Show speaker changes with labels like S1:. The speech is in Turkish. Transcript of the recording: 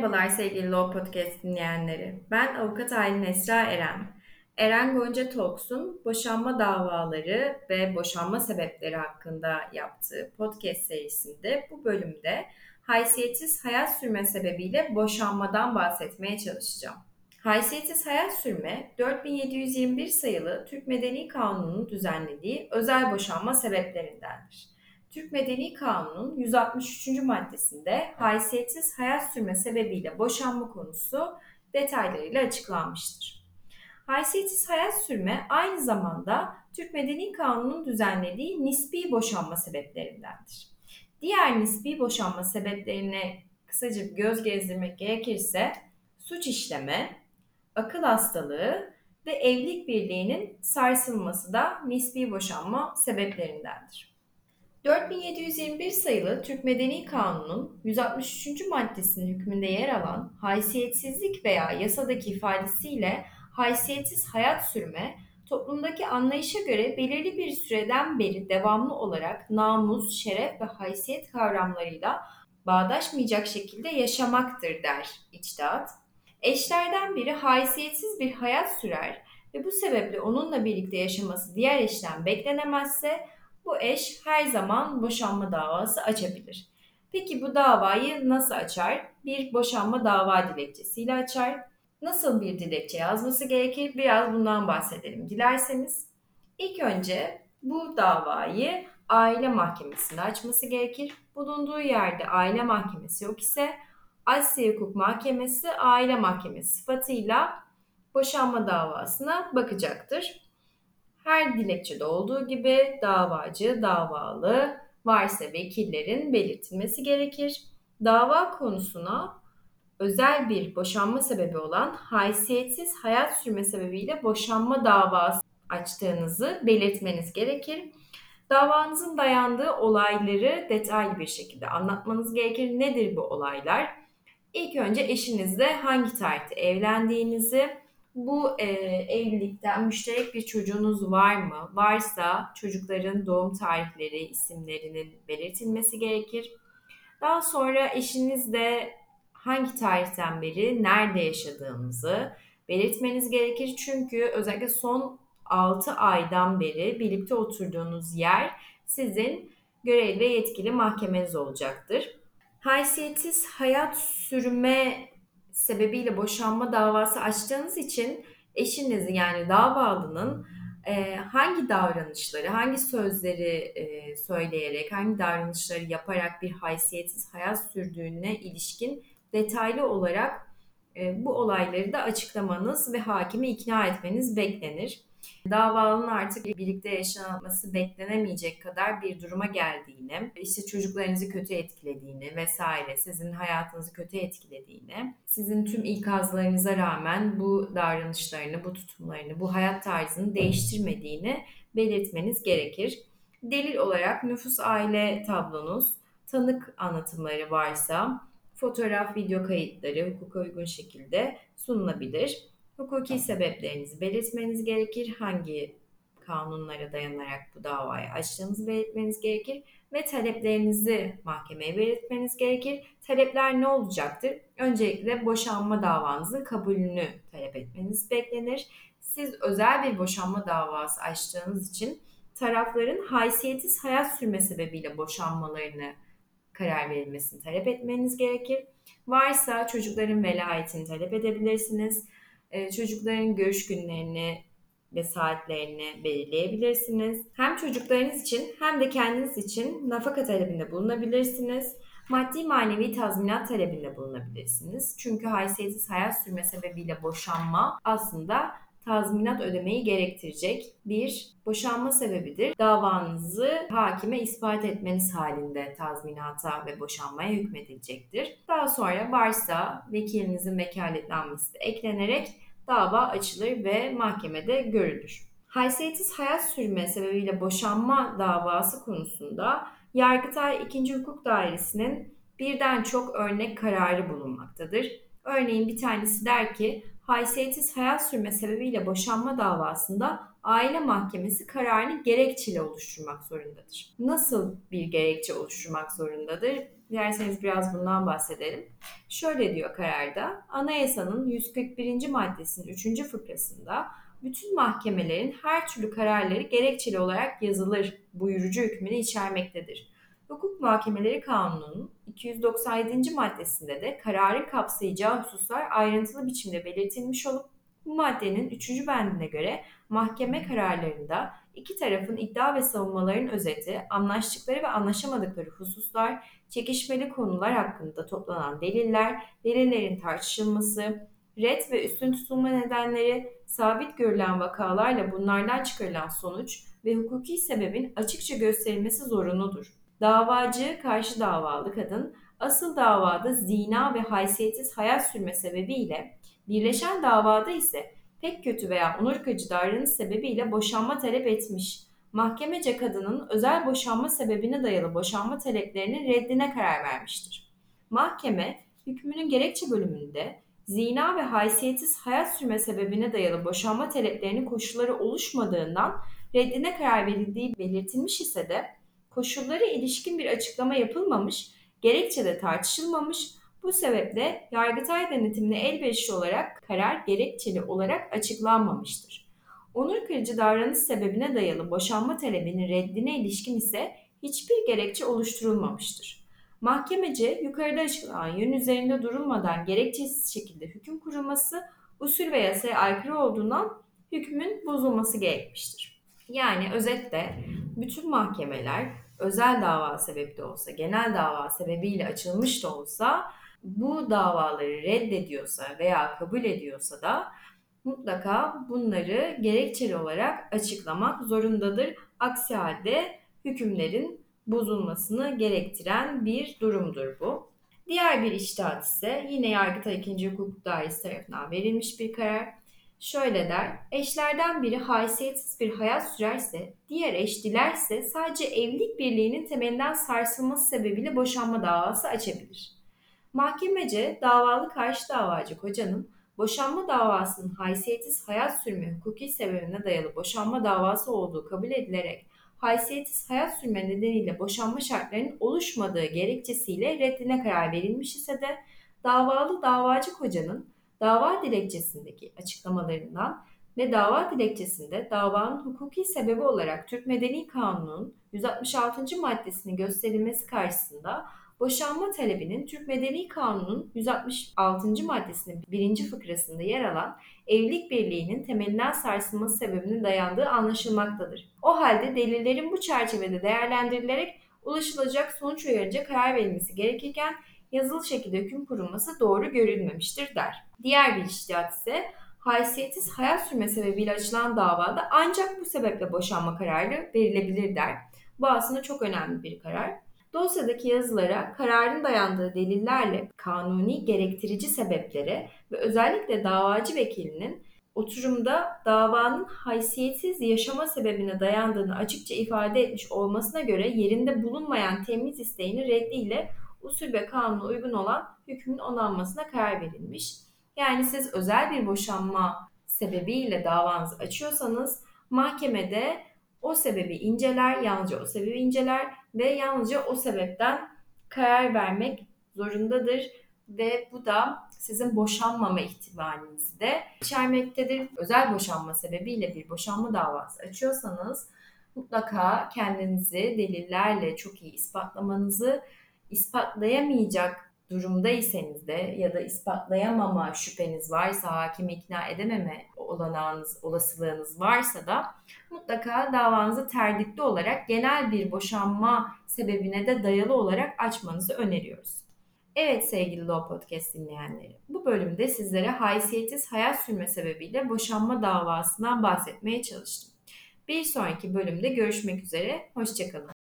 S1: Merhabalar sevgili Law Podcast dinleyenleri. Ben avukat Aylin Esra Eren. Eren Gonca Talks'un boşanma davaları ve boşanma sebepleri hakkında yaptığı podcast serisinde bu bölümde haysiyetsiz hayat sürme sebebiyle boşanmadan bahsetmeye çalışacağım. Haysiyetsiz hayat sürme 4721 sayılı Türk Medeni Kanunu'nun düzenlediği özel boşanma sebeplerindendir. Türk Medeni Kanunu'nun 163. maddesinde haysiyetsiz hayat sürme sebebiyle boşanma konusu detaylarıyla açıklanmıştır. Haysiyetsiz hayat sürme aynı zamanda Türk Medeni Kanunu'nun düzenlediği nispi boşanma sebeplerindendir. Diğer nispi boşanma sebeplerine kısaca göz gezdirmek gerekirse suç işleme, akıl hastalığı ve evlilik birliğinin sarsılması da nispi boşanma sebeplerindendir. 4721 sayılı Türk Medeni Kanunu'nun 163. maddesinin hükmünde yer alan haysiyetsizlik veya yasadaki ifadesiyle haysiyetsiz hayat sürme, toplumdaki anlayışa göre belirli bir süreden beri devamlı olarak namus, şeref ve haysiyet kavramlarıyla bağdaşmayacak şekilde yaşamaktır der içtihat. Eşlerden biri haysiyetsiz bir hayat sürer ve bu sebeple onunla birlikte yaşaması diğer eşten beklenemezse bu eş her zaman boşanma davası açabilir. Peki bu davayı nasıl açar? Bir boşanma dava dilekçesiyle açar. Nasıl bir dilekçe yazması gerekir? Biraz bundan bahsedelim dilerseniz. İlk önce bu davayı aile mahkemesinde açması gerekir. Bulunduğu yerde aile mahkemesi yok ise Asya Hukuk Mahkemesi aile mahkemesi sıfatıyla boşanma davasına bakacaktır. Her dilekçede olduğu gibi davacı, davalı, varsa vekillerin belirtilmesi gerekir. Dava konusuna özel bir boşanma sebebi olan haysiyetsiz hayat sürme sebebiyle boşanma davası açtığınızı belirtmeniz gerekir. Davanızın dayandığı olayları detaylı bir şekilde anlatmanız gerekir. Nedir bu olaylar? İlk önce eşinizle hangi tarihte evlendiğinizi, bu e, evlilikten müşterek bir çocuğunuz var mı? Varsa çocukların doğum tarihleri, isimlerinin belirtilmesi gerekir. Daha sonra eşinizle hangi tarihten beri nerede yaşadığınızı belirtmeniz gerekir. Çünkü özellikle son 6 aydan beri birlikte oturduğunuz yer sizin görevli yetkili mahkemeniz olacaktır. Haysiyetsiz hayat sürme sebebiyle boşanma davası açtığınız için eşinizi yani davalının e, hangi davranışları, hangi sözleri e, söyleyerek, hangi davranışları yaparak bir haysiyetsiz hayat sürdüğüne ilişkin detaylı olarak e, bu olayları da açıklamanız ve hakimi ikna etmeniz beklenir davanın artık birlikte yaşanması beklenemeyecek kadar bir duruma geldiğini, işte çocuklarınızı kötü etkilediğini vesaire, sizin hayatınızı kötü etkilediğini, sizin tüm ikazlarınıza rağmen bu davranışlarını, bu tutumlarını, bu hayat tarzını değiştirmediğini belirtmeniz gerekir. Delil olarak nüfus aile tablonuz, tanık anlatımları varsa fotoğraf, video kayıtları hukuka uygun şekilde sunulabilir. Hukuki sebeplerinizi belirtmeniz gerekir. Hangi kanunlara dayanarak bu davayı açtığınızı belirtmeniz gerekir ve taleplerinizi mahkemeye belirtmeniz gerekir. Talepler ne olacaktır? Öncelikle boşanma davanızın kabulünü talep etmeniz beklenir. Siz özel bir boşanma davası açtığınız için tarafların haysiyetsiz hayat sürme sebebiyle boşanmalarını karar verilmesini talep etmeniz gerekir. Varsa çocukların velayetini talep edebilirsiniz e, çocukların görüş günlerini ve saatlerini belirleyebilirsiniz. Hem çocuklarınız için hem de kendiniz için nafaka talebinde bulunabilirsiniz. Maddi manevi tazminat talebinde bulunabilirsiniz. Çünkü haysiyetsiz hayat sürme sebebiyle boşanma aslında tazminat ödemeyi gerektirecek bir boşanma sebebidir. Davanızı hakime ispat etmeniz halinde tazminata ve boşanmaya hükmedilecektir. Daha sonra varsa vekilinizin vekaletnamesi de eklenerek dava açılır ve mahkemede görülür. Haysiyetsiz hayat sürme sebebiyle boşanma davası konusunda Yargıtay 2. Hukuk Dairesi'nin birden çok örnek kararı bulunmaktadır. Örneğin bir tanesi der ki haysiyetsiz hayat sürme sebebiyle boşanma davasında aile mahkemesi kararını gerekçeli oluşturmak zorundadır. Nasıl bir gerekçe oluşturmak zorundadır? Dilerseniz biraz bundan bahsedelim. Şöyle diyor kararda, anayasanın 141. maddesinin 3. fıkrasında bütün mahkemelerin her türlü kararları gerekçeli olarak yazılır buyurucu hükmünü içermektedir. Hukuk Muhakemeleri Kanunu'nun 297. maddesinde de kararın kapsayacağı hususlar ayrıntılı biçimde belirtilmiş olup bu maddenin 3. bendine göre mahkeme kararlarında iki tarafın iddia ve savunmaların özeti, anlaştıkları ve anlaşamadıkları hususlar, çekişmeli konular hakkında toplanan deliller, delillerin tartışılması, red ve üstün tutulma nedenleri, sabit görülen vakalarla bunlardan çıkarılan sonuç ve hukuki sebebin açıkça gösterilmesi zorunludur. Davacı, karşı davalı kadın, asıl davada zina ve haysiyetsiz hayat sürme sebebiyle, birleşen davada ise pek kötü veya onur kırıcı davranış sebebiyle boşanma talep etmiş. Mahkemece kadının özel boşanma sebebine dayalı boşanma taleplerinin reddine karar vermiştir. Mahkeme, hükmünün gerekçe bölümünde zina ve haysiyetsiz hayat sürme sebebine dayalı boşanma taleplerinin koşulları oluşmadığından reddine karar verildiği belirtilmiş ise de koşulları ilişkin bir açıklama yapılmamış, gerekçe de tartışılmamış, bu sebeple Yargıtay denetimine elverişli olarak karar gerekçeli olarak açıklanmamıştır. Onur kırıcı davranış sebebine dayalı boşanma talebinin reddine ilişkin ise hiçbir gerekçe oluşturulmamıştır. Mahkemece yukarıda açıklanan yön üzerinde durulmadan gerekçesiz şekilde hüküm kurulması usul ve yasaya aykırı olduğundan hükmün bozulması gerekmiştir. Yani özetle bütün mahkemeler özel dava sebebi de olsa, genel dava sebebiyle açılmış da olsa bu davaları reddediyorsa veya kabul ediyorsa da mutlaka bunları gerekçeli olarak açıklamak zorundadır. Aksi halde hükümlerin bozulmasını gerektiren bir durumdur bu. Diğer bir iştahat ise yine Yargıtay 2. Hukuk Dairesi tarafından verilmiş bir karar. Şöyle der, eşlerden biri haysiyetsiz bir hayat sürerse, diğer eş dilerse sadece evlilik birliğinin temelinden sarsılması sebebiyle boşanma davası açabilir. Mahkemece davalı karşı davacı kocanın boşanma davasının haysiyetsiz hayat sürme hukuki sebebine dayalı boşanma davası olduğu kabul edilerek haysiyetsiz hayat sürme nedeniyle boşanma şartlarının oluşmadığı gerekçesiyle reddine karar verilmiş ise de davalı davacı kocanın dava dilekçesindeki açıklamalarından ve dava dilekçesinde davanın hukuki sebebi olarak Türk Medeni Kanunu'nun 166. maddesinin gösterilmesi karşısında boşanma talebinin Türk Medeni Kanunu'nun 166. maddesinin birinci fıkrasında yer alan evlilik birliğinin temelinden sarsılması sebebinin dayandığı anlaşılmaktadır. O halde delillerin bu çerçevede değerlendirilerek ulaşılacak sonuç uyarınca karar verilmesi gerekirken yazılı şekilde hüküm kurulması doğru görülmemiştir der. Diğer bir iştihat ise haysiyetsiz hayat sürme sebebiyle açılan davada ancak bu sebeple boşanma kararı verilebilir der. Bu aslında çok önemli bir karar. Dosyadaki yazılara kararın dayandığı delillerle kanuni gerektirici sebeplere ve özellikle davacı vekilinin oturumda davanın haysiyetsiz yaşama sebebine dayandığını açıkça ifade etmiş olmasına göre yerinde bulunmayan temiz isteğini reddiyle usul ve kanuna uygun olan hükmün onanmasına karar verilmiş. Yani siz özel bir boşanma sebebiyle davanızı açıyorsanız mahkemede o sebebi inceler, yalnızca o sebebi inceler ve yalnızca o sebepten karar vermek zorundadır ve bu da sizin boşanmama ihtimalinizi de içermektedir. Özel boşanma sebebiyle bir boşanma davası açıyorsanız mutlaka kendinizi delillerle çok iyi ispatlamanızı, ispatlayamayacak durumdaysanız de ya da ispatlayamama şüpheniz varsa, hakimi ikna edememe olanağınız, olasılığınız varsa da mutlaka davanızı terditli olarak genel bir boşanma sebebine de dayalı olarak açmanızı öneriyoruz. Evet sevgili Law Podcast dinleyenleri, bu bölümde sizlere haysiyetsiz hayat sürme sebebiyle boşanma davasından bahsetmeye çalıştım. Bir sonraki bölümde görüşmek üzere, hoşçakalın.